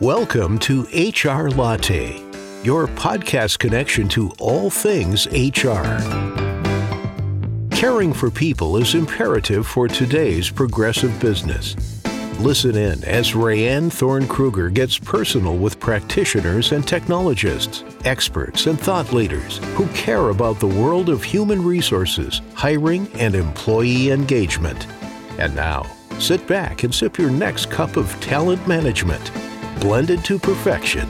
Welcome to HR Latte, your podcast connection to all things HR. Caring for people is imperative for today's progressive business. Listen in as Rayanne Thorn Kruger gets personal with practitioners and technologists, experts, and thought leaders who care about the world of human resources, hiring, and employee engagement. And now, sit back and sip your next cup of talent management blended to perfection.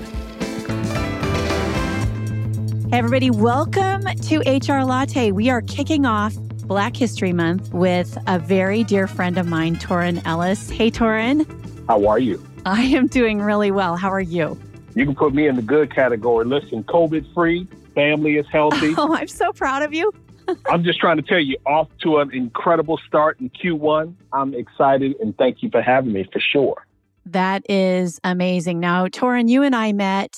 Hey, everybody, welcome to HR Latte. We are kicking off Black History Month with a very dear friend of mine, Torin Ellis. Hey, Torin. How are you? I am doing really well. How are you? You can put me in the good category. Listen, COVID free, family is healthy. Oh, I'm so proud of you. I'm just trying to tell you, off to an incredible start in Q1. I'm excited and thank you for having me for sure. That is amazing. Now, Torin, you and I met,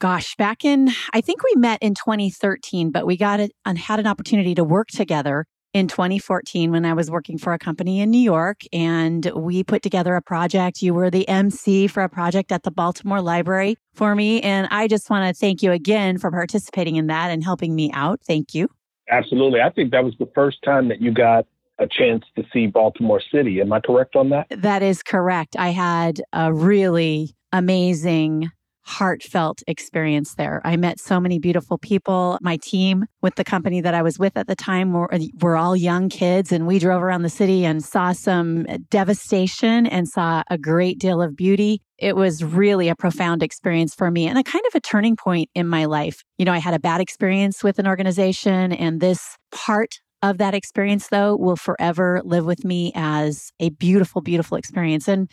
gosh, back in, I think we met in 2013, but we got it and had an opportunity to work together in 2014 when I was working for a company in New York and we put together a project. You were the MC for a project at the Baltimore Library for me. And I just want to thank you again for participating in that and helping me out. Thank you. Absolutely. I think that was the first time that you got a chance to see Baltimore City. Am I correct on that? That is correct. I had a really amazing heartfelt experience there. I met so many beautiful people. My team with the company that I was with at the time were, were all young kids and we drove around the city and saw some devastation and saw a great deal of beauty. It was really a profound experience for me and a kind of a turning point in my life. You know, I had a bad experience with an organization and this part of that experience, though, will forever live with me as a beautiful, beautiful experience. And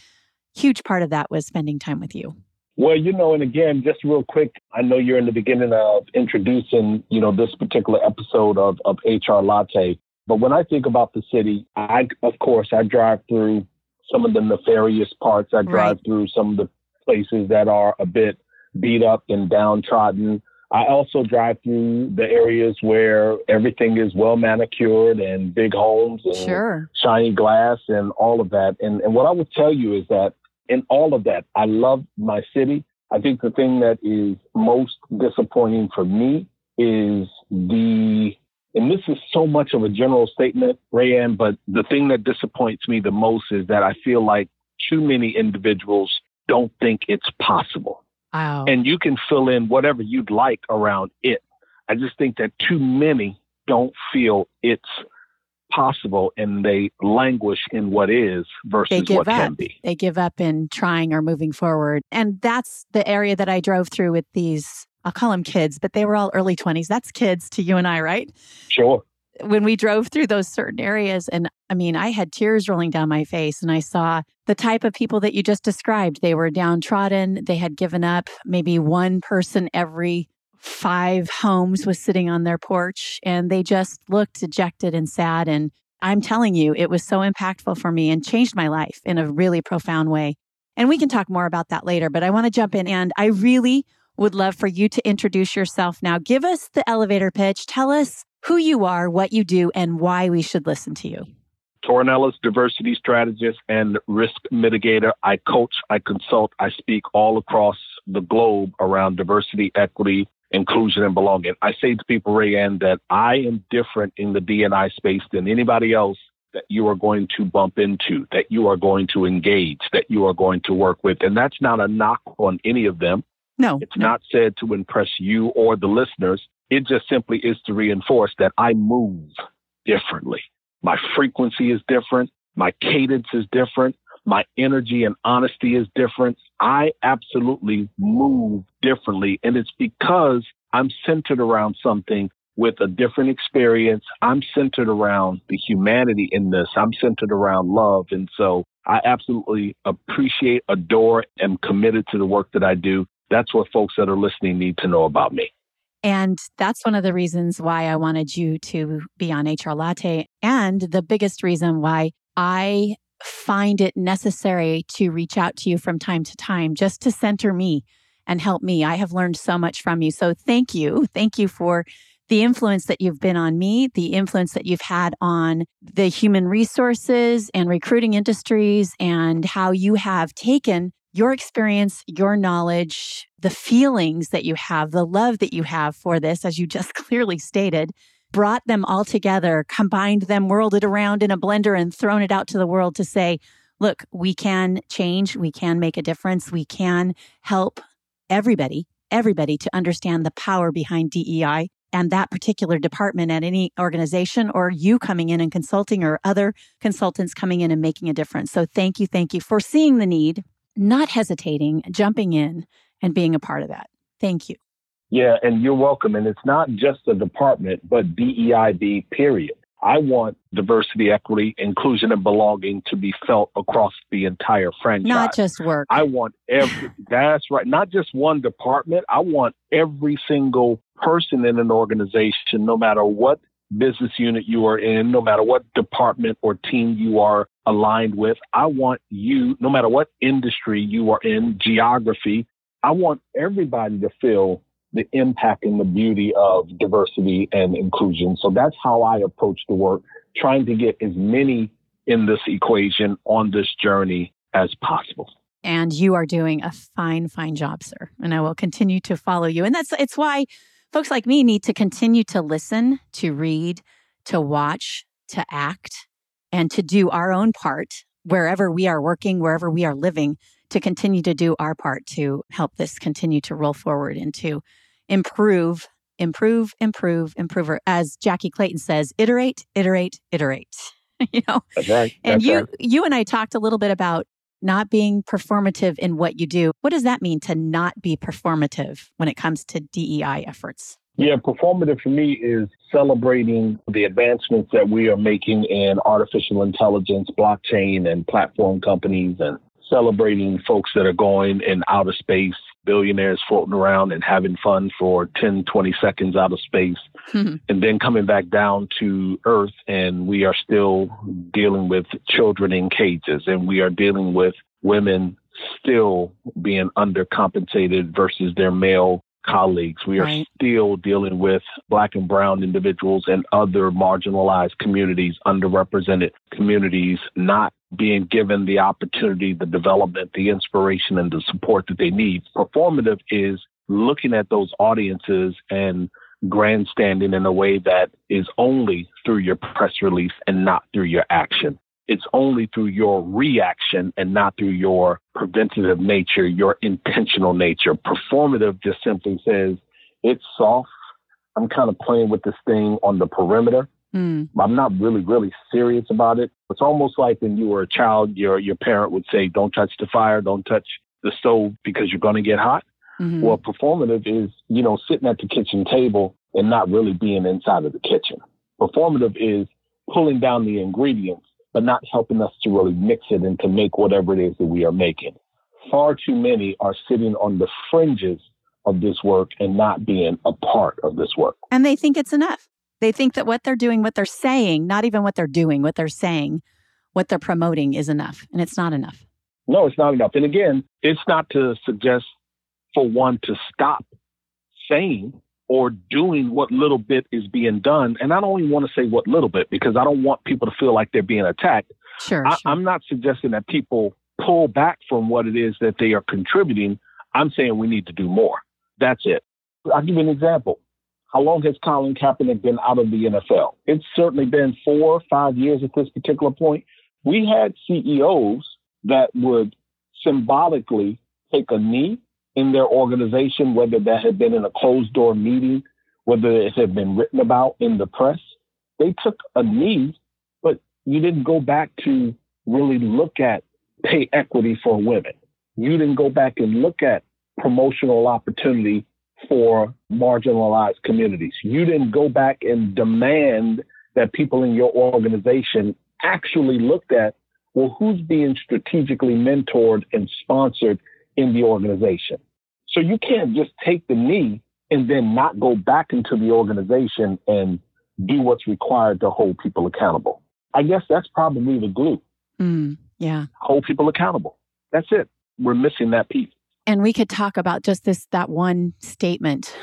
huge part of that was spending time with you. Well, you know, and again, just real quick, I know you're in the beginning of introducing, you know, this particular episode of, of HR Latte. But when I think about the city, I, of course, I drive through some of the nefarious parts. I drive right. through some of the places that are a bit beat up and downtrodden. I also drive through the areas where everything is well manicured and big homes and sure. shiny glass and all of that. And, and what I would tell you is that in all of that, I love my city. I think the thing that is most disappointing for me is the, and this is so much of a general statement, Rayanne, but the thing that disappoints me the most is that I feel like too many individuals don't think it's possible. Wow. And you can fill in whatever you'd like around it. I just think that too many don't feel it's possible and they languish in what is versus what up. can be. They give up in trying or moving forward. And that's the area that I drove through with these, I'll call them kids, but they were all early 20s. That's kids to you and I, right? Sure. When we drove through those certain areas, and I mean, I had tears rolling down my face, and I saw the type of people that you just described. They were downtrodden, they had given up. Maybe one person every five homes was sitting on their porch and they just looked dejected and sad. And I'm telling you, it was so impactful for me and changed my life in a really profound way. And we can talk more about that later, but I want to jump in and I really would love for you to introduce yourself now. Give us the elevator pitch. Tell us who you are, what you do, and why we should listen to you. Torin Ellis, diversity strategist and risk mitigator. I coach, I consult, I speak all across the globe around diversity, equity, inclusion and belonging. I say to people, Rayanne, that I am different in the DNI space than anybody else that you are going to bump into, that you are going to engage, that you are going to work with. And that's not a knock on any of them. No. It's no. not said to impress you or the listeners. It just simply is to reinforce that I move differently. My frequency is different. My cadence is different. My energy and honesty is different. I absolutely move differently. And it's because I'm centered around something with a different experience. I'm centered around the humanity in this. I'm centered around love. And so I absolutely appreciate, adore, and committed to the work that I do. That's what folks that are listening need to know about me. And that's one of the reasons why I wanted you to be on HR Latte. And the biggest reason why I find it necessary to reach out to you from time to time just to center me and help me. I have learned so much from you. So thank you. Thank you for the influence that you've been on me, the influence that you've had on the human resources and recruiting industries, and how you have taken your experience, your knowledge, the feelings that you have, the love that you have for this, as you just clearly stated, brought them all together, combined them, whirled it around in a blender and thrown it out to the world to say, look, we can change, we can make a difference, we can help everybody, everybody to understand the power behind DEI and that particular department at any organization or you coming in and consulting or other consultants coming in and making a difference. So thank you, thank you for seeing the need, not hesitating, jumping in and being a part of that. Thank you. Yeah, and you're welcome. And it's not just the department, but DEIB, period. I want diversity, equity, inclusion, and belonging to be felt across the entire franchise. Not just work. I want every, that's right, not just one department. I want every single person in an organization, no matter what business unit you are in, no matter what department or team you are aligned with. I want you, no matter what industry you are in, geography, I want everybody to feel the impact and the beauty of diversity and inclusion. So that's how I approach the work, trying to get as many in this equation on this journey as possible. And you are doing a fine, fine job, sir. And I will continue to follow you. And that's it's why folks like me need to continue to listen, to read, to watch, to act, and to do our own part wherever we are working, wherever we are living to continue to do our part to help this continue to roll forward and to improve, improve, improve, improve. As Jackie Clayton says, iterate, iterate, iterate. you know, That's right. and you right. you and I talked a little bit about not being performative in what you do. What does that mean to not be performative when it comes to DEI efforts? Yeah, performative for me is celebrating the advancements that we are making in artificial intelligence, blockchain, and platform companies, and celebrating folks that are going in outer space, billionaires floating around and having fun for 10, 20 seconds out of space, hmm. and then coming back down to Earth. And we are still dealing with children in cages, and we are dealing with women still being undercompensated versus their male colleagues. We are Right. still dealing with black and brown individuals and other marginalized communities, underrepresented communities, not being given the opportunity, the development, the inspiration, and the support that they need. Performative is looking at those audiences and grandstanding in a way that is only through your press release and not through your action. It's only through your reaction and not through your preventative nature, your intentional nature. Performative just simply says it's soft. I'm kind of playing with this thing on the perimeter. Hmm. I'm not really, really serious about it. It's almost like when you were a child, your your parent would say, "Don't touch the fire, don't touch the stove because you're going to get hot." Mhm. Well, performative is you know sitting at the kitchen table and not really being inside of the kitchen. Performative is pulling down the ingredients, but not helping us to really mix it and to make whatever it is that we are making. Far too many are sitting on the fringes of this work and not being a part of this work. and they think it's enough. They think that what they're doing, what they're saying, not even what they're doing, what they're saying, what they're promoting is enough. And it's not enough. No, it's not enough. And again, it's not to suggest for one to stop saying or doing what little bit is being done. And I don't even want to say what little bit because I don't want people to feel like they're being attacked. Sure. I, sure. I'm not suggesting that people pull back from what it is that they are contributing. I'm saying we need to do more. That's it. I'll give you an example. How long has Colin Kaepernick been out of the NFL? It's certainly been four or five years at this particular point. We had CEOs that would symbolically take a knee in their organization, whether that had been in a closed door meeting, whether it had been written about in the press. They took a knee, but you didn't go back to really look at pay equity for women. You didn't go back and look at promotional opportunity for marginalized communities. You didn't go back and demand that people in your organization actually looked at, well, who's being strategically mentored and sponsored in the organization? So you can't just take the knee and then not go back into the organization and do what's required to hold people accountable. I guess that's probably the glue. Mm, yeah. Hold people accountable. That's it. We're missing that piece. And we could talk about just this, that one statement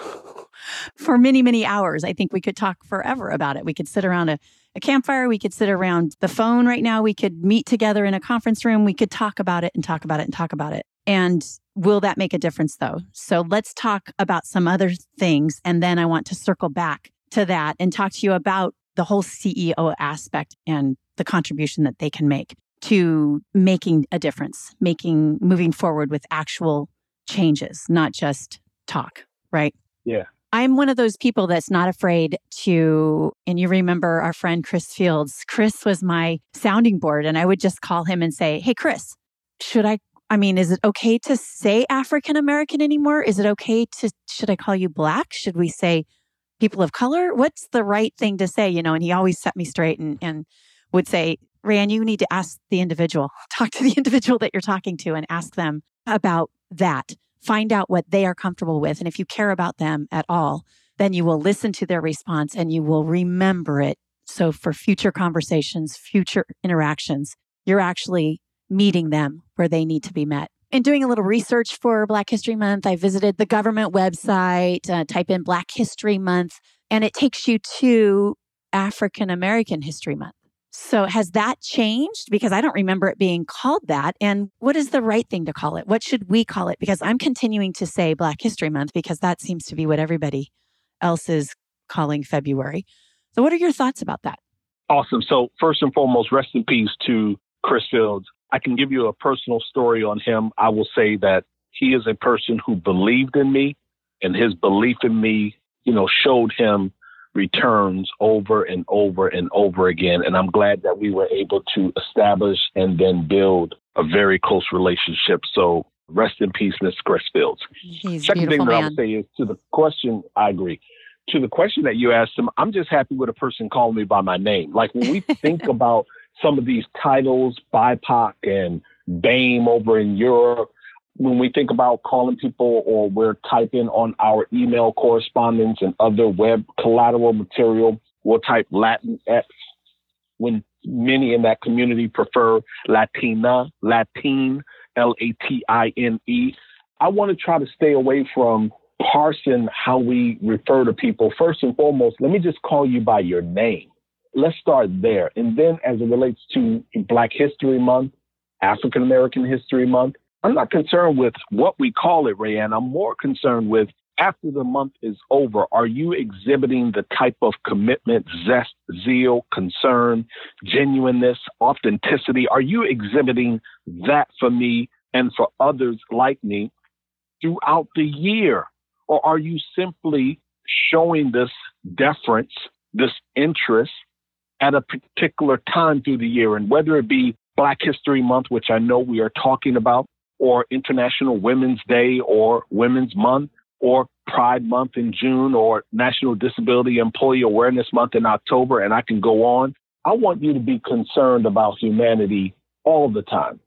for many, many hours. I think we could talk forever about it. We could sit around a, a campfire. We could sit around the phone right now. We could meet together in a conference room. We could talk about it and talk about it and talk about it. And will that make a difference though? So let's talk about some other things. And then I want to circle back to that and talk to you about the whole CEO aspect and the contribution that they can make to making a difference, making moving forward with actual changes, not just talk, right? Yeah. I'm one of those people that's not afraid to, and you remember our friend Chris Fields. Chris was my sounding board, and I would just call him and say, Hey, Chris, should I? I mean, is it okay to say African American anymore? Is it okay to, should I call you black? Should we say people of color? What's the right thing to say? You know, and he always set me straight and, and would say, Rand, you need to ask the individual, talk to the individual that you're talking to and ask them about that. Find out what they are comfortable with. And if you care about them at all, then you will listen to their response and you will remember it. So for future conversations, future interactions, you're actually meeting them where they need to be met. In doing a little research for Black History Month, I visited the government website, uh, type in Black History Month, and it takes you to African American History Month. So has that changed? Because I don't remember it being called that. And what is the right thing to call it? What should we call it? Because I'm continuing to say Black History Month because that seems to be what everybody else is calling February. So what are your thoughts about that? Awesome. So first and foremost, rest in peace to Chris Fields. I can give you a personal story on him. I will say that he is a person who believed in me and his belief in me, you know, showed him returns over and over and over again. And I'm glad that we were able to establish and then build a very close relationship. So rest in peace, Miss Chris Fields. He's Second thing that man. I would say is to the question, I agree. To the question that you asked him, I'm just happy with a person calling me by my name. Like when we think about some of these titles, BIPOC and BAME over in Europe, when we think about calling people or we're typing on our email correspondence and other web collateral material, we'll type Latin X when many in that community prefer Latina, Latin, L A T I N E. I want to try to stay away from parsing how we refer to people. First and foremost, let me just call you by your name. Let's start there. And then as it relates to Black History Month, African American History Month, I'm not concerned with what we call it, Rayanne. I'm more concerned with after the month is over, are you exhibiting the type of commitment, zest, zeal, concern, genuineness, authenticity? Are you exhibiting that for me and for others like me throughout the year? Or are you simply showing this deference, this interest at a particular time through the year? And whether it be Black History Month, which I know we are talking about, or International Women's Day or Women's Month or Pride Month in June or National Disability Employee Awareness Month in October, and I can go on. I want you to be concerned about humanity all the time.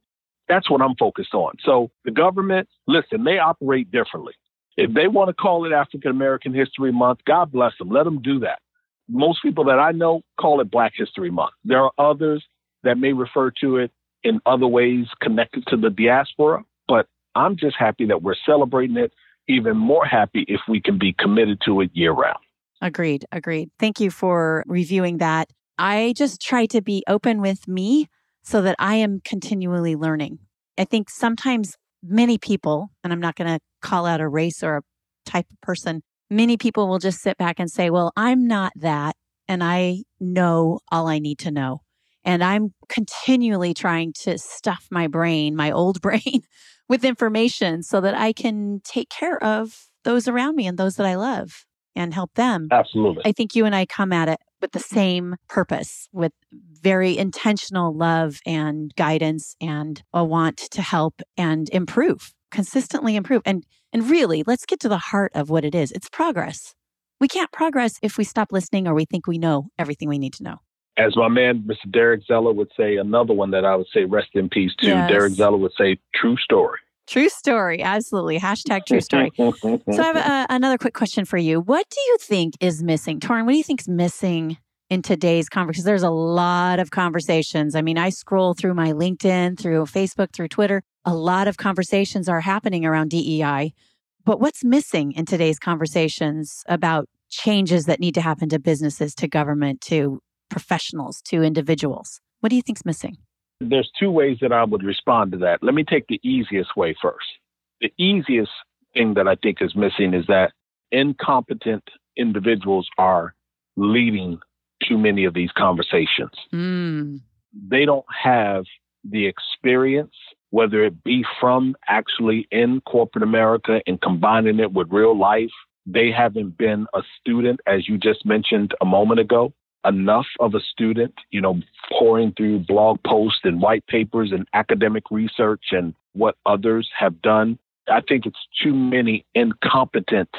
That's what I'm focused on. So the government, listen, they operate differently. If they want to call it African American History Month, God bless them. Let them do that. Most people that I know call it Black History Month. There are others that may refer to it in other ways connected to the diaspora, but I'm just happy that we're celebrating it. Even more happy if we can be committed to it year round. Agreed. Agreed. Thank you for reviewing that. I just try to be open with me so that I am continually learning. I think sometimes many people, and I'm not going to call out a race or a type of person, many people will just sit back and say, well, I'm not that. And I know all I need to know. And I'm continually trying to stuff my brain, my old brain, with information so that I can take care of those around me and those that I love and help them. Absolutely. I think you and I come at it with the same purpose, with very intentional love and guidance and a want to help and improve, consistently improve. And and really, let's get to the heart of what it is. It's progress. We can't progress if we stop listening or we think we know everything we need to know as my man, Mr. Derek Zeller would say, another one that I would say, rest in peace to. Yes. Derek Zeller would say, true story. True story. Absolutely. Hashtag true story. so I have a, another quick question for you. What do you think is missing? Torin, what do you think is missing in today's conversation? There's a lot of conversations. I mean, I scroll through my LinkedIn, through Facebook, through Twitter. A lot of conversations are happening around DEI. But what's missing in today's conversations about changes that need to happen to businesses, to government, to professionals to individuals. What do you think's missing? There's two ways that I would respond to that. Let me take the easiest way first. The easiest thing that I think is missing is that incompetent individuals are leading too many of these conversations. Mm. They don't have the experience, whether it be from actually in corporate America and combining it with real life. They haven't been a student, as you just mentioned a moment ago, enough of a student, you know, pouring through blog posts and white papers and academic research and what others have done. I think it's too many incompetent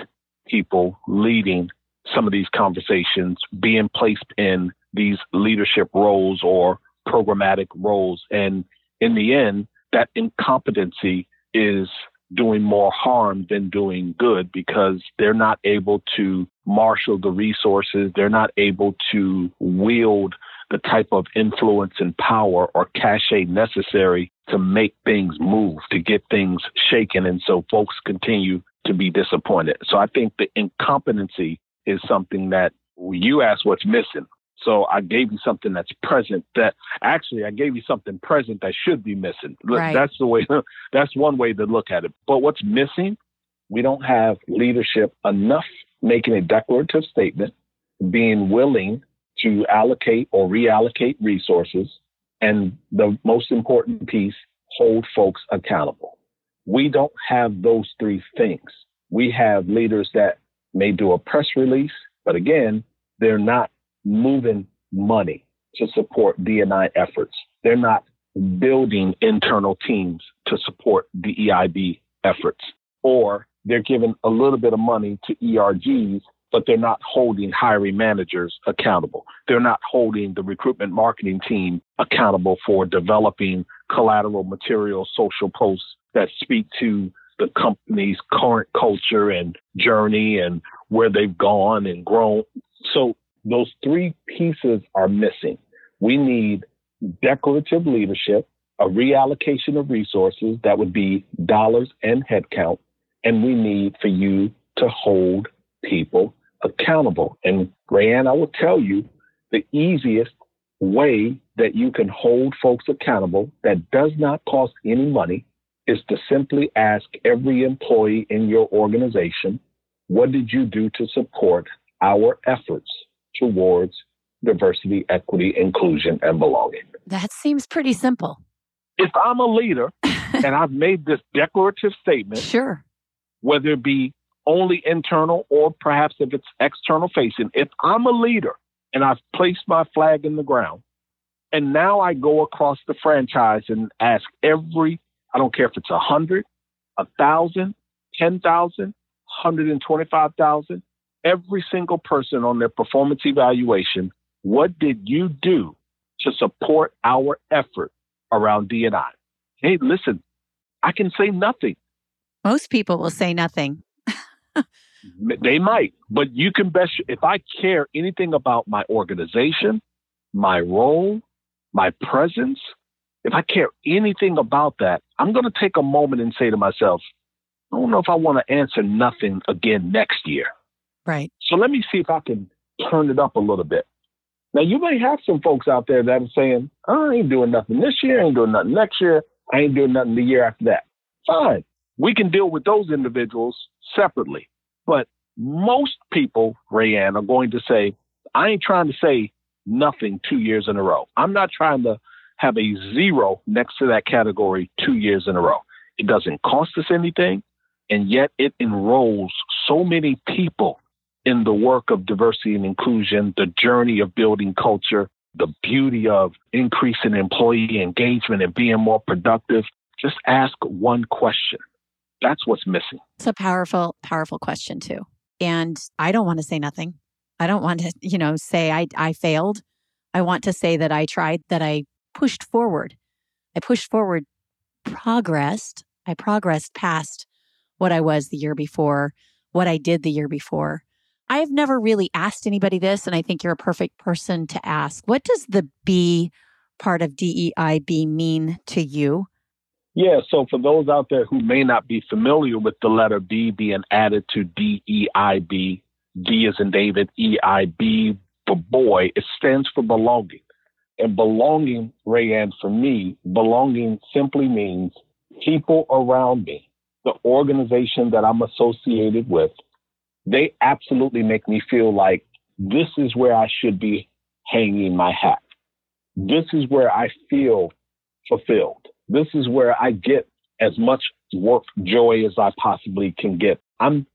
people leading some of these conversations, being placed in these leadership roles or programmatic roles. And in the end, that incompetency is doing more harm than doing good because they're not able to marshal the resources. They're not able to wield the type of influence and power or cachet necessary to make things move, to get things shaken. And so folks continue to be disappointed. So I think the incompetency is something that you asked what's missing. So I gave you something that's present that actually I gave you something present that should be missing. Right. That's the way that's one way to look at it. But what's missing? We don't have leadership enough making a declarative statement, being willing to allocate or reallocate resources, and the most important piece, hold folks accountable. We don't have those three things. We have leaders that may do a press release, but again, they're not moving money to support DNI efforts. They're not building internal teams to support DEIB efforts, or they're giving a little bit of money to ERGs, but they're not holding hiring managers accountable. They're not holding the recruitment marketing team accountable for developing collateral material, social posts that speak to the company's current culture and journey and where they've gone and grown. So those three pieces are missing. We need declarative leadership, a reallocation of resources that would be dollars and headcount, and we need for you to hold people accountable. And Rayanne, I will tell you the easiest way that you can hold folks accountable that does not cost any money is to simply ask every employee in your organization, what did you do to support our efforts towards diversity, equity, inclusion, and belonging? That seems pretty simple. If I'm a leader and I've made this declarative statement, Sure. whether it be only internal or perhaps if it's external facing, if I'm a leader and I've placed my flag in the ground, and now I go across the franchise and ask every, I don't care if it's a hundred, a thousand, ten thousand, hundred and twenty-five thousand, every single person on their performance evaluation, what did you do to support our effort around D&I? Hey, listen, I can say nothing. Most people will say nothing. They might, but you can bet if I care anything about my organization, my role, my presence, if I care anything about that, I'm going to take a moment and say to myself, I don't know if I want to answer nothing again next year. Right. So let me see if I can turn it up a little bit. Now, you may have some folks out there that are saying, I ain't doing nothing this year, I ain't doing nothing next year, I ain't doing nothing the year after that. Fine. We can deal with those individuals separately. But most people, Rayanne, are going to say, I ain't trying to say nothing two years in a row. I'm not trying to have a zero next to that category two years in a row. It doesn't cost us anything, and yet it enrolls so many people in the work of diversity and inclusion, the journey of building culture, the beauty of increasing employee engagement and being more productive. Just ask one question. That's what's missing. It's a powerful, powerful question too. And I don't want to say nothing. I don't want to, you know, say I, I failed. I want to say that I tried, that I pushed forward. I pushed forward, progressed. I progressed past what I was the year before, what I did the year before. I've never really asked anybody this, and I think you're a perfect person to ask. What does the B part of DEIB mean to you? Yeah, so for those out there who may not be familiar with the letter B being added to DEIB, D is in David, EIB for boy, it stands for belonging. And belonging, Rayanne, for me, belonging simply means people around me, the organization that I'm associated with, they absolutely make me feel like this is where I should be hanging my hat. This is where I feel fulfilled. This is where I get as much work joy as I possibly can get. I'm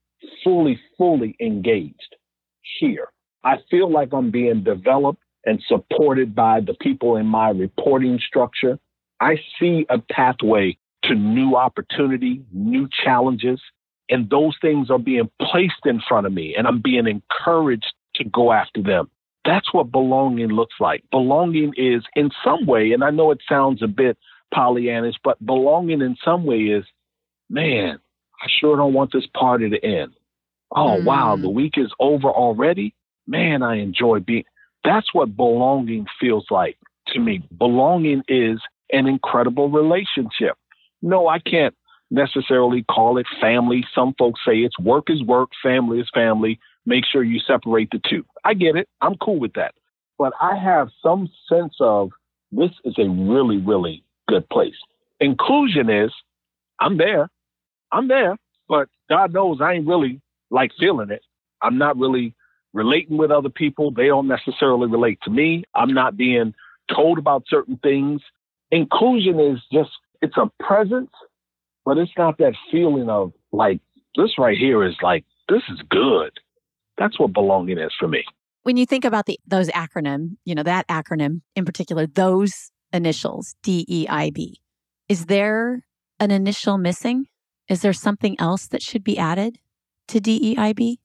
fully, fully engaged here. I feel like I'm being developed and supported by the people in my reporting structure. I see a pathway to new opportunity, new challenges, and those things are being placed in front of me and I'm being encouraged to go after them. That's what belonging looks like. Belonging is in some way, and I know it sounds a bit Pollyannish, but belonging in some way is, man, I sure don't want this party to end. Oh, mm. wow, the week is over already. Man, I enjoy being. That's what belonging feels like to me. Belonging is an incredible relationship. No, I can't necessarily call it family. Some folks say it's work is work, family is family. Make sure you separate the two. I get it. I'm cool with that. But I have some sense of this is a really, really good place. Inclusion is I'm there. I'm there, but God knows I ain't really like feeling it. I'm not really relating with other people. They don't necessarily relate to me. I'm not being told about certain things. Inclusion is just, it's a presence, but it's not that feeling of like, this right here is like, this is good. That's what belonging is for me. When you think about the those acronym, you know, that acronym in particular, those initials, D E I B, is there an initial missing? Is there something else that should be added to DEIB?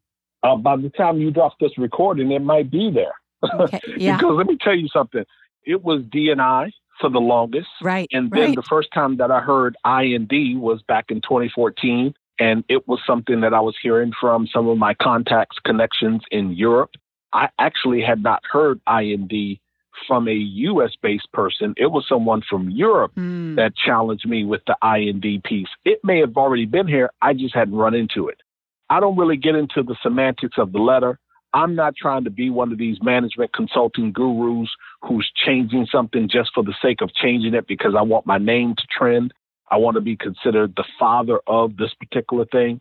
Uh, by the time you drop this recording, it might be there. Okay. Yeah. because let me tell you something. It was DNI for the longest. Right. And then right. the first time that I heard IND was back in 2014. And it was something that I was hearing from some of my contacts, connections in Europe. I actually had not heard IND from a US based person. It was someone from Europe mm. that challenged me with the IND piece. It may have already been here. I just hadn't run into it. I don't really get into the semantics of the letter. I'm not trying to be one of these management consulting gurus who's changing something just for the sake of changing it because I want my name to trend. I want to be considered the father of this particular thing.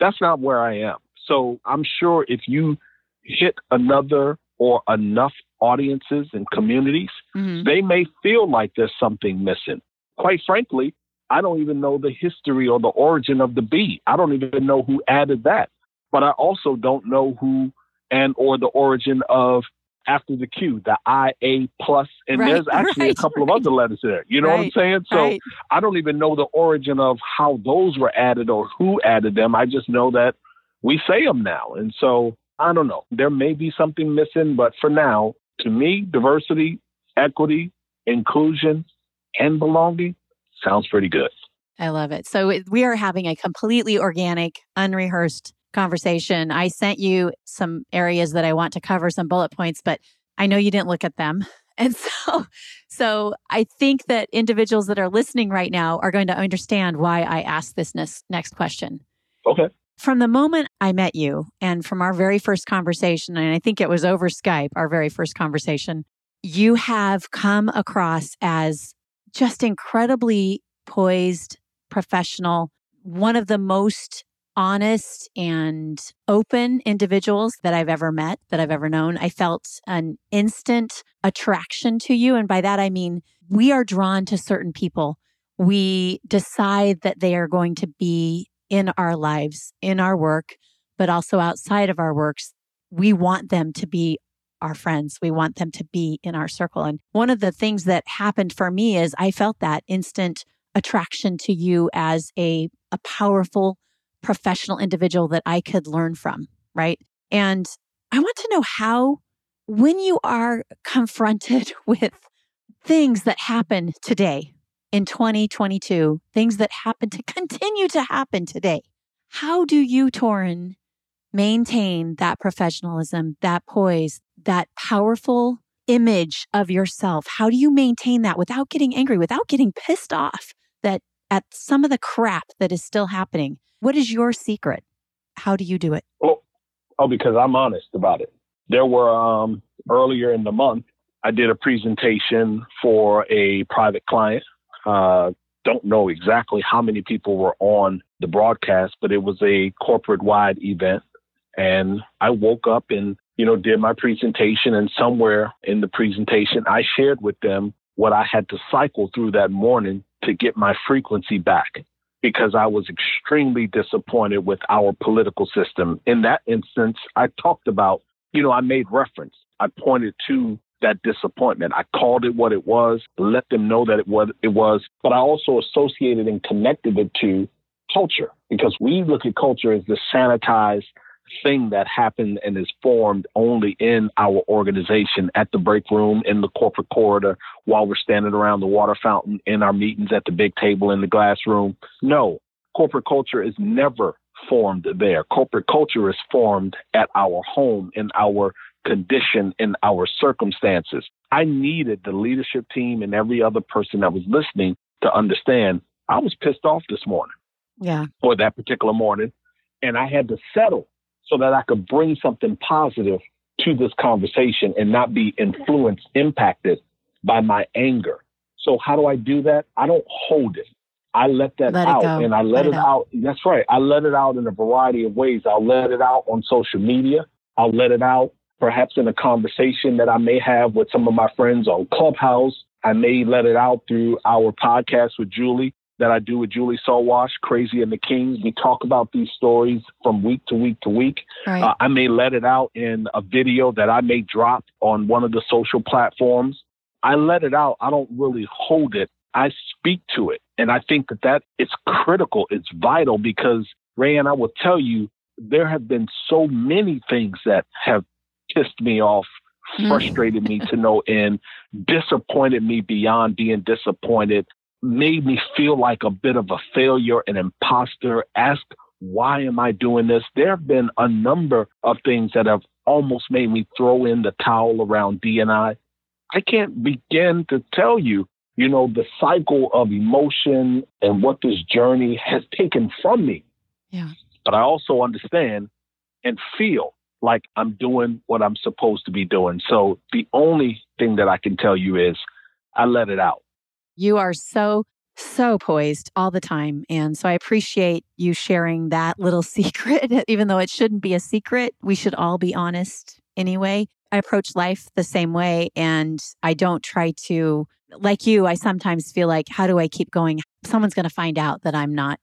That's not where I am. So I'm sure if you hit another or enough audiences and communities, mm-hmm. they may feel like there's something missing. Quite frankly, I don't even know the history or the origin of the B. I don't even know who added that. But I also don't know who and or the origin of after the Q, the IA plus, and right, there's actually right, a couple right. of other letters there. You know what I'm saying? So I don't even know the origin of how those were added or who added them. I just know that we say them now. And so I don't know. There may be something missing, but for now, to me, diversity, equity, inclusion, and belonging sounds pretty good. I love it. So we are having a completely organic, unrehearsed conversation. I sent you some areas that I want to cover, some bullet points, but I know you didn't look at them. And so, so I think that individuals that are listening right now are going to understand why I asked this next question. Okay. From the moment I met you and from our very first conversation, and I think it was over Skype, our very first conversation, you have come across as just incredibly poised, professional, one of the most honest and open individuals that I've ever met, that I've ever known. I felt an instant attraction to you. And by that, I mean, we are drawn to certain people. We decide that they are going to be in our lives, in our work, but also outside of our works. We want them to be our friends. We want them to be in our circle. And one of the things that happened for me is I felt that instant attraction to you as a, a powerful professional individual that I could learn from. Right. And I want to know how, when you are confronted with things that happen today, in 2022, things that happen to continue to happen today. How do you, Torin, maintain that professionalism, that poise, that powerful image of yourself? How do you maintain that without getting angry, without getting pissed off that at some of the crap that is still happening? What is your secret? How do you do it? Oh, oh because I'm honest about it. There were um, earlier in the month, I did a presentation for a private client. Uh, don't know exactly how many people were on the broadcast, but it was a corporate wide event. And I woke up and, you know, did my presentation. And somewhere in the presentation, I shared with them what I had to cycle through that morning to get my frequency back because I was extremely disappointed with our political system. In that instance, I talked about, you know, I made reference. I pointed to that disappointment. I called it what it was, let them know that it was it was, but I also associated and connected it to culture because we look at culture as the sanitized thing that happened and is formed only in our organization at the break room, in the corporate corridor, while we're standing around the water fountain, in our meetings at the big table in the glass room. No, corporate culture is never formed there. Corporate culture is formed at our home, in our condition, in our circumstances. I needed the leadership team and every other person that was listening to understand I was pissed off this morning. Yeah. Or that particular morning. And I had to settle so that I could bring something positive to this conversation and not be influenced, impacted by my anger. So how do I do that? I don't hold it. I let that let out and I let, let it, out. out. That's right. I let it out in a variety of ways. I'll let it out on social media. I'll let it out perhaps in a conversation that I may have with some of my friends on Clubhouse. I may let it out through our podcast with Julie that I do with Julie Sowash, Crazy and the Kings. We talk about these stories from week to week to week. Right. Uh, I may let it out in a video that I may drop on one of the social platforms. I let it out. I don't really hold it. I speak to it. And I think that that it's critical. It's vital because Rayanne, I will tell you, there have been so many things that have pissed me off, hmm. frustrated me to no end, disappointed me beyond being disappointed made me feel like a bit of a failure, an imposter, ask, why am I doing this? There have been a number of things that have almost made me throw in the towel around DNI. I can't begin to tell you, you know, the cycle of emotion and what this journey has taken from me. Yeah. But I also understand and feel like I'm doing what I'm supposed to be doing. So the only thing that I can tell you is I let it out. You are so, so poised all the time. And so I appreciate you sharing that little secret, even though it shouldn't be a secret. We should all be honest anyway. I approach life the same way. And I don't try to, like you, I sometimes feel like, how do I keep going? Someone's going to find out that I'm not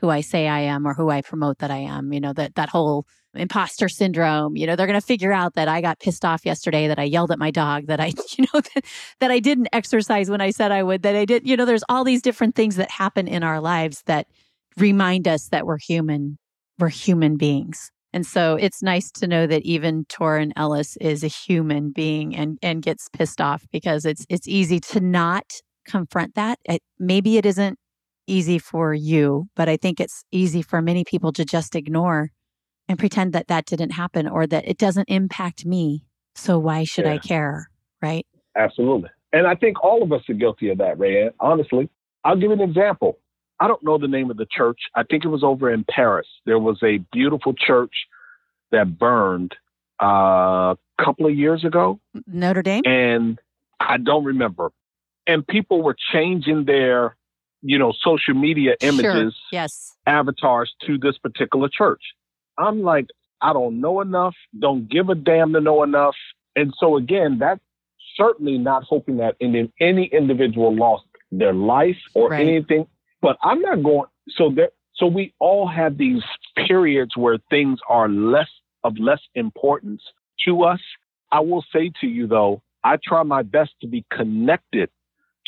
who I say I am or who I promote that I am. You know, that, that whole imposter syndrome. You know, they're going to figure out that I got pissed off yesterday, that I yelled at my dog, that I, you know, that, that I didn't exercise when I said I would, that I did, you know, there's all these different things that happen in our lives that remind us that we're human, we're human beings. And so it's nice to know that even Torin Ellis is a human being and, and gets pissed off because it's, it's easy to not confront that. It, maybe it isn't easy for you, but I think it's easy for many people to just ignore and pretend that that didn't happen or that it doesn't impact me. So why should yeah. I care? Right. Absolutely. And I think all of us are guilty of that, Ray. Honestly, I'll give you an example. I don't know the name of the church. I think it was over in Paris. There was a beautiful church that burned uh, a couple of years ago. Notre Dame? And I don't remember. And people were changing their, you know, social media images, sure. yes, avatars to this particular church. I'm like, I don't know enough, don't give a damn to know enough. And so again, that's certainly not hoping that in, any individual lost their life or right. anything. But I'm not going so there so we all have these periods where things are less of less importance to us. I will say to you though, I try my best to be connected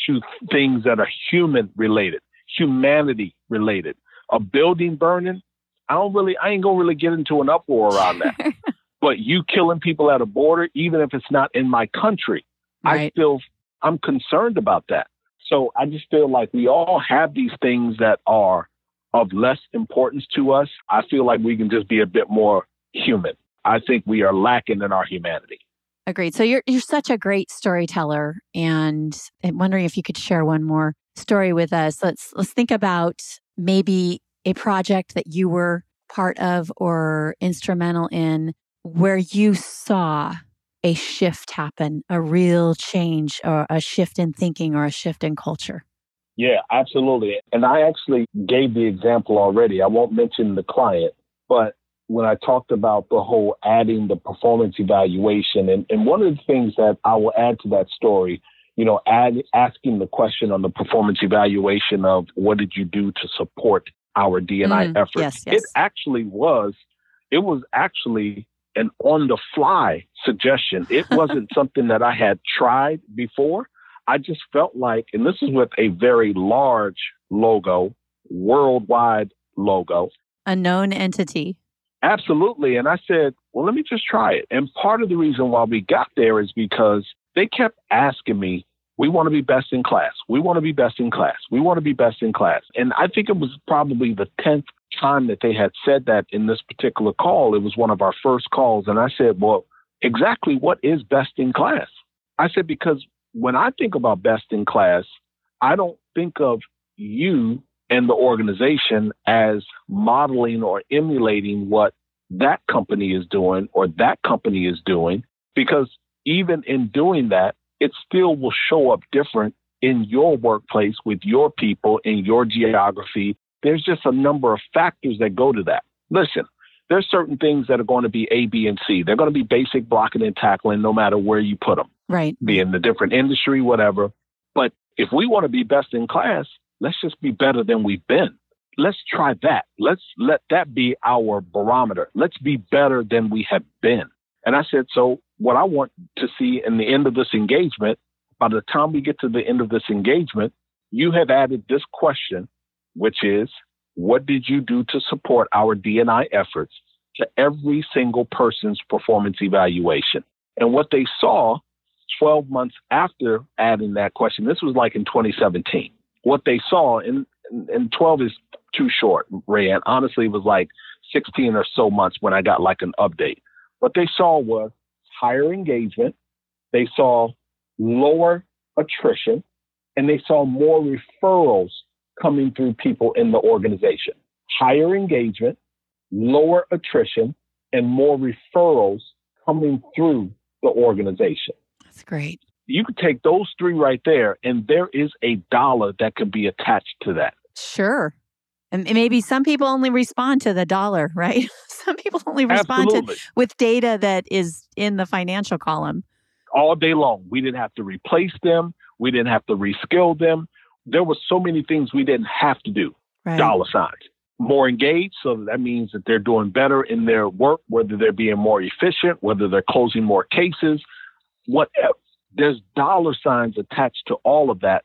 to things that are human related, humanity related. A building burning, I don't really, I ain't gonna really get into an uproar around that. but you killing people at a border, even if it's not in my country, right. I still, I'm concerned about that. So I just feel like we all have these things that are of less importance to us. I feel like we can just be a bit more human. I think we are lacking in our humanity. Agreed. So you're you're such a great storyteller, and I'm wondering if you could share one more story with us. Let's let's think about maybe a project that you were part of or instrumental in where you saw a shift happen, a real change or a shift in thinking or a shift in culture? Yeah, absolutely. And I actually gave the example already. I won't mention the client, but when I talked about the whole adding the performance evaluation, and, and one of the things that I will add to that story, you know, add, asking the question on the performance evaluation of what did you do to support our DNI mm, efforts? Yes, yes. It actually was, it was actually an on the fly suggestion. It wasn't something that I had tried before. I just felt like, and this is with a very large logo, worldwide logo, a known entity. Absolutely. And I said, well, let me just try it. And part of the reason why we got there is because they kept asking me, we want to be best in class. We want to be best in class. We want to be best in class. And I think it was probably the 10th time that they had said that in this particular call. It was one of our first calls. And I said, well, exactly what is best in class? I said, because when I think about best in class, I don't think of you and the organization as modeling or emulating what that company is doing or that company is doing, because even in doing that, it still will show up different in your workplace with your people in your geography. There's just a number of factors that go to that. Listen, there's certain things that are going to be A, B, and C. They're going to be basic blocking and tackling no matter where you put them. Right. Be in the different industry, whatever. But if we want to be best in class, let's just be better than we've been. Let's try that. Let's let that be our barometer. Let's be better than we have been. And I said, so what I want to see in the end of this engagement, by the time we get to the end of this engagement, you have added this question, which is, what did you do to support our DNI efforts to every single person's performance evaluation? And what they saw 12 months after adding that question, this was like in 2017 what they saw, and, and 12 is too short, Ray. And honestly, it was like 16 or so months when I got like an update. What they saw was higher engagement. They saw lower attrition and they saw more referrals coming through people in the organization. Higher engagement, lower attrition, and more referrals coming through the organization. That's great you could take those three right there, and there is a dollar that could be attached to that. Sure. And maybe some people only respond to the dollar, right? some people only respond Absolutely. to with data that is in the financial column. All day long. We didn't have to replace them. We didn't have to reskill them. There were so many things we didn't have to do. Right. Dollar signs. More engaged, so that means that they're doing better in their work, whether they're being more efficient, whether they're closing more cases, whatever there's dollar signs attached to all of that.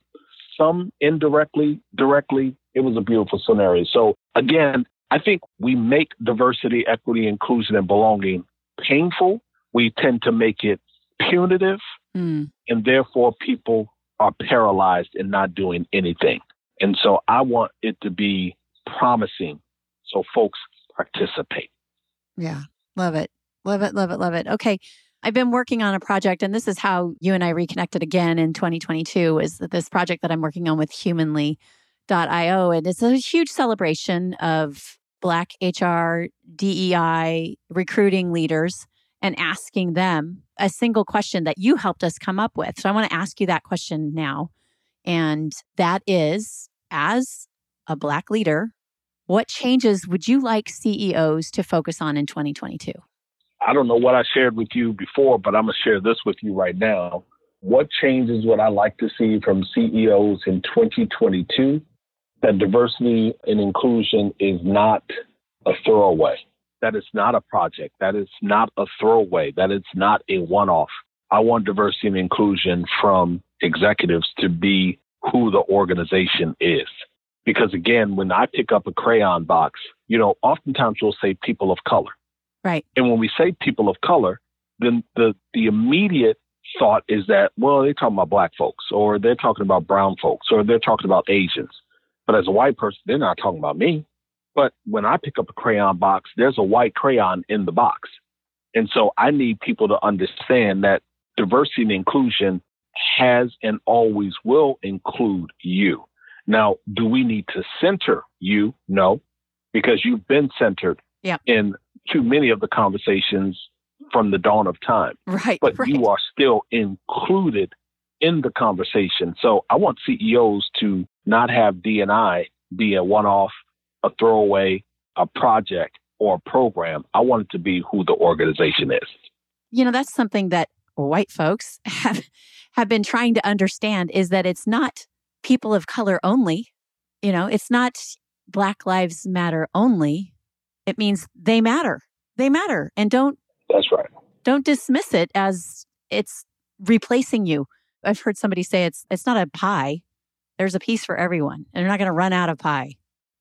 Some indirectly, directly. It was a beautiful scenario. So again, I think we make diversity, equity, inclusion, and belonging painful. We tend to make it punitive, mm. and therefore people are paralyzed in not doing anything. And so I want it to be promising so folks participate. Yeah, love it. Love it, love it, love it. Okay. I've been working on a project, and this is how you and I reconnected again in 2022. Is this project that I'm working on with Humanly.io, and it's a huge celebration of Black HR, DEI, recruiting leaders, and asking them a single question that you helped us come up with. So I want to ask you that question now, and that is, as a Black leader, what changes would you like CEOs to focus on in 2022? I don't know what I shared with you before, but I'm going to share this with you right now. What changes would I like to see from CEOs in 2022? That diversity and inclusion is not a throwaway. That it's not a project. That it's not a throwaway. That it's not a one off. I want diversity and inclusion from executives to be who the organization is. Because again, when I pick up a crayon box, you know, oftentimes we'll say people of color. Right. And when we say people of color, then the, the immediate thought is that, well, they're talking about black folks or they're talking about brown folks or they're talking about Asians. But as a white person, they're not talking about me. But when I pick up a crayon box, there's a white crayon in the box. And so I need people to understand that diversity and inclusion has and always will include you. Now, do we need to center you? No, because you've been centered yep. in too many of the conversations from the dawn of time. Right. But right. you are still included in the conversation. So I want CEOs to not have D&I be a one-off, a throwaway, a project, or a program. I want it to be who the organization is. You know, that's something that white folks have have been trying to understand is that it's not people of color only. You know, it's not Black Lives Matter only. It means they matter. They matter. And don't That's right. Don't dismiss it as it's replacing you. I've heard somebody say it's it's not a pie. There's a piece for everyone. And they're not going to run out of pie.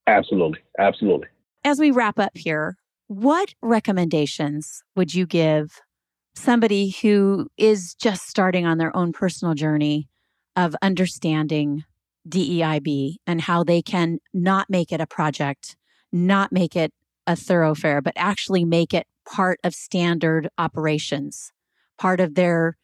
Absolutely. Absolutely. As we wrap up here, what recommendations would you give somebody who is just starting on their own personal journey of understanding DEIB and how they can not make it a project, not make it a thoroughfare, but actually make it part of standard operations, part of their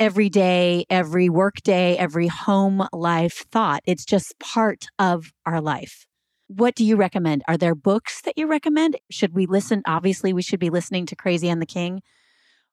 everyday, every workday, every home life thought. It's just part of our life. What do you recommend? Are there books that you recommend? Should we listen? Obviously, we should be listening to Crazy and the King.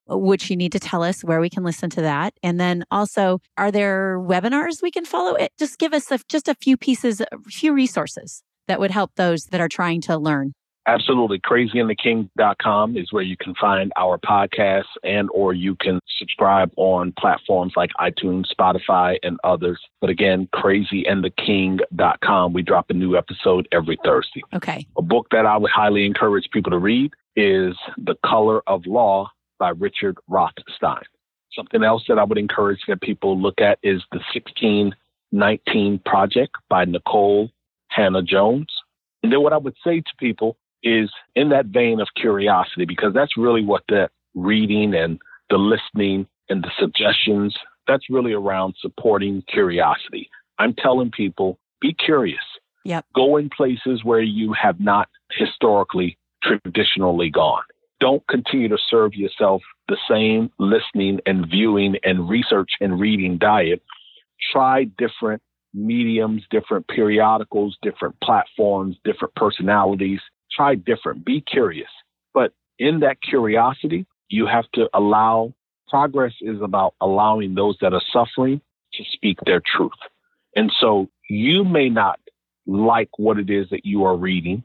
Would you need to tell us where we can listen to that? And then also, are there webinars we can follow? It just give us a, just a few pieces, a few resources that would help those that are trying to learn. Absolutely. Crazyandtheking.com is where you can find our podcasts and or you can subscribe on platforms like iTunes, Spotify, and others. But again, crazyandtheking.com. We drop a new episode every Thursday. Okay. A book that I would highly encourage people to read is The Color of Law by Richard Rothstein. Something else that I would encourage that people look at is The 1619 Project by Nikole Hannah Jones. And then what I would say to people is in that vein of curiosity, because that's really what the reading and the listening and the suggestions, that's really around supporting curiosity. I'm telling people, be curious. Yep. Go in places where you have not historically, traditionally gone. Don't continue to serve yourself the same listening and viewing and research and reading diet. Try different mediums, different periodicals, different platforms, different personalities. Try different. Be curious. But in that curiosity, you have to allow progress is about allowing those that are suffering to speak their truth. And so you may not like what it is that you are reading.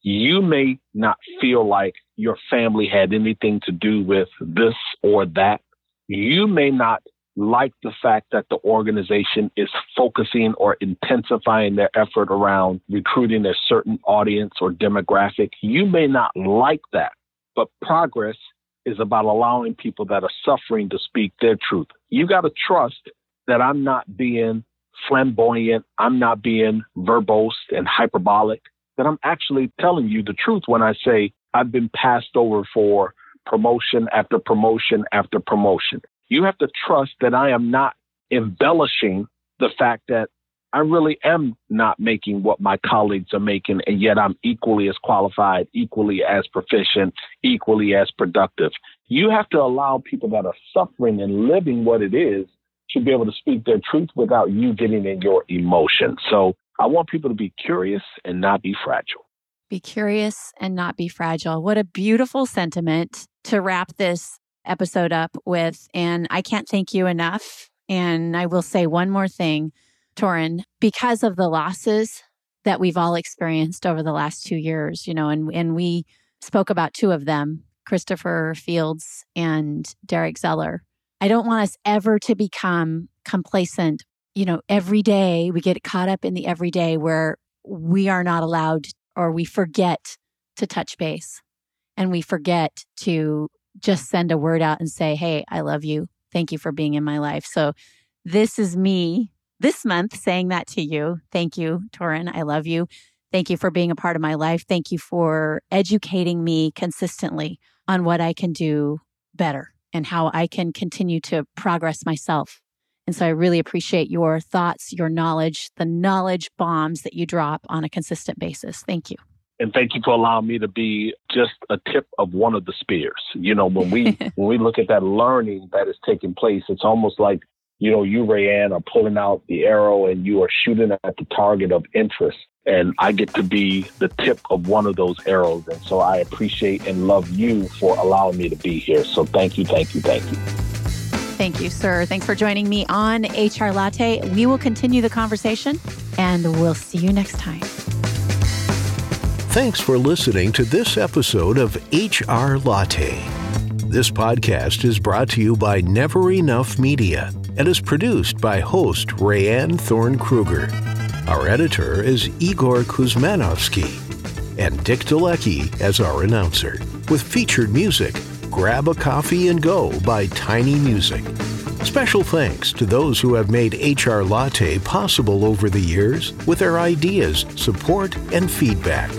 You may not feel like your family had anything to do with this or that. You may not like the fact that the organization is focusing or intensifying their effort around recruiting a certain audience or demographic. You may not like that, but progress is about allowing people that are suffering to speak their truth. You got to trust that I'm not being flamboyant, I'm not being verbose and hyperbolic, that I'm actually telling you the truth when I say I've been passed over for promotion after promotion after promotion you have to trust that I am not embellishing the fact that I really am not making what my colleagues are making, and yet I'm equally as qualified, equally as proficient, equally as productive. You have to allow people that are suffering and living what it is to be able to speak their truth without you getting in your emotion. So I want people to be curious and not be fragile. Be curious and not be fragile. What a beautiful sentiment to wrap this episode up with. And I can't thank you enough. And I will say one more thing, Torin, because of the losses that we've all experienced over the last two years, you know, and, and we spoke about two of them, Christopher Fields and Derek Zeller. I don't want us ever to become complacent. You know, every day we get caught up in the everyday where we are not allowed or we forget to touch base and we forget to just send a word out and say, Hey, I love you. Thank you for being in my life. So this is me this month saying that to you. Thank you, Torin. I love you. Thank you for being a part of my life. Thank you for educating me consistently on what I can do better and how I can continue to progress myself. And so I really appreciate your thoughts, your knowledge, the knowledge bombs that you drop on a consistent basis. Thank you. And thank you for allowing me to be just a tip of one of the spears. You know, when we when we look at that learning that is taking place, it's almost like you know, you, Rayanne, are pulling out the arrow and you are shooting at the target of interest. And I get to be the tip of one of those arrows. And so I appreciate and love you for allowing me to be here. So thank you, thank you, thank you. Thank you, sir. Thanks for joining me on HR Latte. We will continue the conversation and we'll see you next time. Thanks for listening to this episode of HR Latte. This podcast is brought to you by Never Enough Media and is produced by host Rayanne Thorn Kruger. Our editor is Igor Kuzmanovsky, and Dick Delecky as our announcer, with featured music Grab a Coffee and Go by Tiny Music. Special thanks to those who have made HR Latte possible over the years with their ideas, support, and feedback.